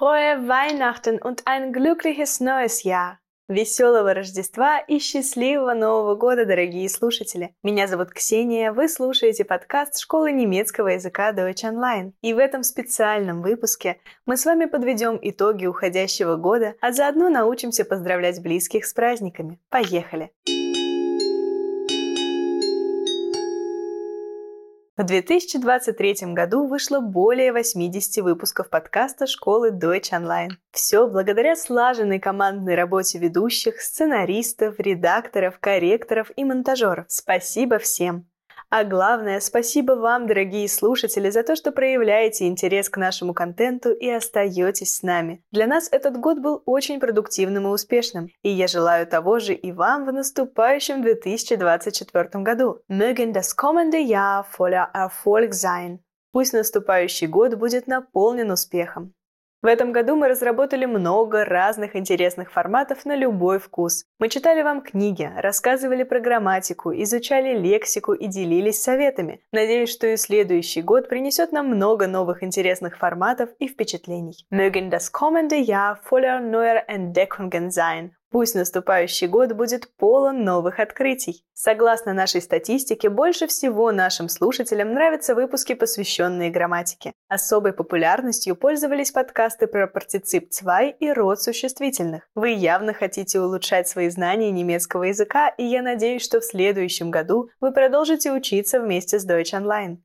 Frohe Weihnachten und ein glückliches neues Jahr! Веселого Рождества и счастливого Нового года, дорогие слушатели! Меня зовут Ксения, вы слушаете подкаст Школы немецкого языка Deutsch Online. И в этом специальном выпуске мы с вами подведем итоги уходящего года, а заодно научимся поздравлять близких с праздниками. Поехали! Поехали! В 2023 году вышло более 80 выпусков подкаста школы Deutsch Online. Все благодаря слаженной командной работе ведущих, сценаристов, редакторов, корректоров и монтажеров. Спасибо всем! А главное, спасибо вам, дорогие слушатели, за то, что проявляете интерес к нашему контенту и остаетесь с нами. Для нас этот год был очень продуктивным и успешным, и я желаю того же и вам в наступающем 2024 году. Mögen das kommende Jahr voller Erfolg sein. Пусть наступающий год будет наполнен успехом. В этом году мы разработали много разных интересных форматов на любой вкус. Мы читали вам книги, рассказывали про грамматику, изучали лексику и делились советами. Надеюсь, что и следующий год принесет нам много новых интересных форматов и впечатлений. Mögen das kommende Jahr voller neuer Entdeckungen sein. Пусть наступающий год будет полон новых открытий. Согласно нашей статистике, больше всего нашим слушателям нравятся выпуски, посвященные грамматике. Особой популярностью пользовались подкасты про партицип 2 и род существительных. Вы явно хотите улучшать свои знания немецкого языка, и я надеюсь, что в следующем году вы продолжите учиться вместе с Deutsch Online.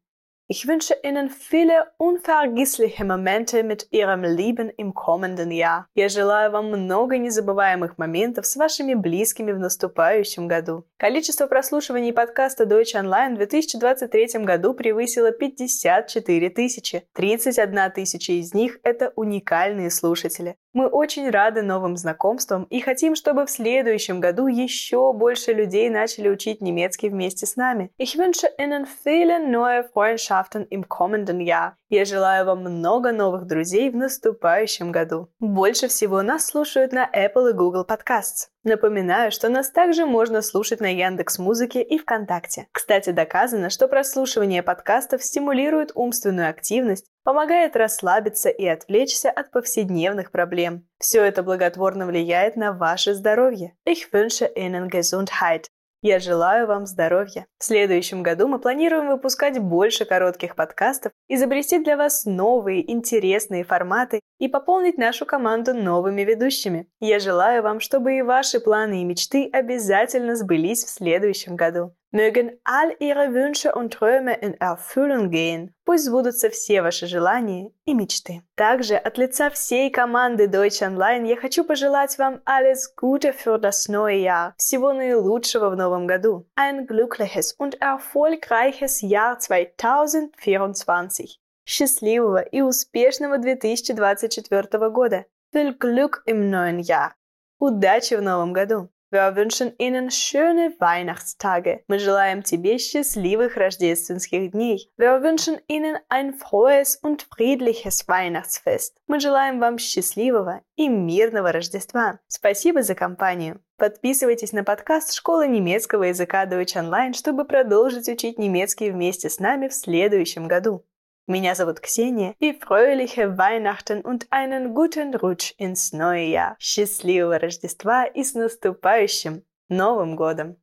Ich wünsche Ihnen viele unvergessliche Momente mit Ihrem Leben im kommenden Jahr. Я желаю вам много незабываемых моментов с вашими близкими в наступающем году. Количество прослушиваний подкаста Deutsch Online в 2023 году превысило 54 тысячи. 31 тысяча из них – это уникальные слушатели. Мы очень рады новым знакомствам и хотим, чтобы в следующем году еще больше людей начали учить немецкий вместе с нами. Ich wünsche Ihnen viele neue Freundschaften im kommenden Jahr. Я желаю вам много новых друзей в наступающем году. Больше всего нас слушают на Apple и Google Podcasts. Напоминаю, что нас также можно слушать на Яндекс Музыке и ВКонтакте. Кстати, доказано, что прослушивание подкастов стимулирует умственную активность, помогает расслабиться и отвлечься от повседневных проблем. Все это благотворно влияет на ваше здоровье. Ich wünsche Ihnen Gesundheit. Я желаю вам здоровья. В следующем году мы планируем выпускать больше коротких подкастов, изобрести для вас новые интересные форматы и пополнить нашу команду новыми ведущими. Я желаю вам, чтобы и ваши планы и мечты обязательно сбылись в следующем году. Mögen all Ihre Wünsche und Träume in Erfüllung gehen. Пусть сбудутся все ваши желания и мечты. Также от лица всей команды Deutsch Online я хочу пожелать вам alles Gute für das neue Jahr. Всего наилучшего в новом году. Ein glückliches und erfolgreiches Jahr 2024. Счастливого и успешного 2024 года. Viel Glück im neuen Jahr. Удачи в новом году. Wir wünschen Ihnen schöne Weihnachtstage. Мы желаем тебе счастливых рождественских дней. Wir wünschen Ihnen ein frohes und friedliches Weihnachtsfest. Мы желаем вам счастливого и мирного Рождества. Спасибо за компанию. Подписывайтесь на подкаст Школы немецкого языка Deutsch Online, чтобы продолжить учить немецкий вместе с нами в следующем году. Меня зовут Ксения, и fröhliche Weihnachten und einen guten Rutsch ins neue Jahr. Счастливого Рождества и с наступающим Новым годом!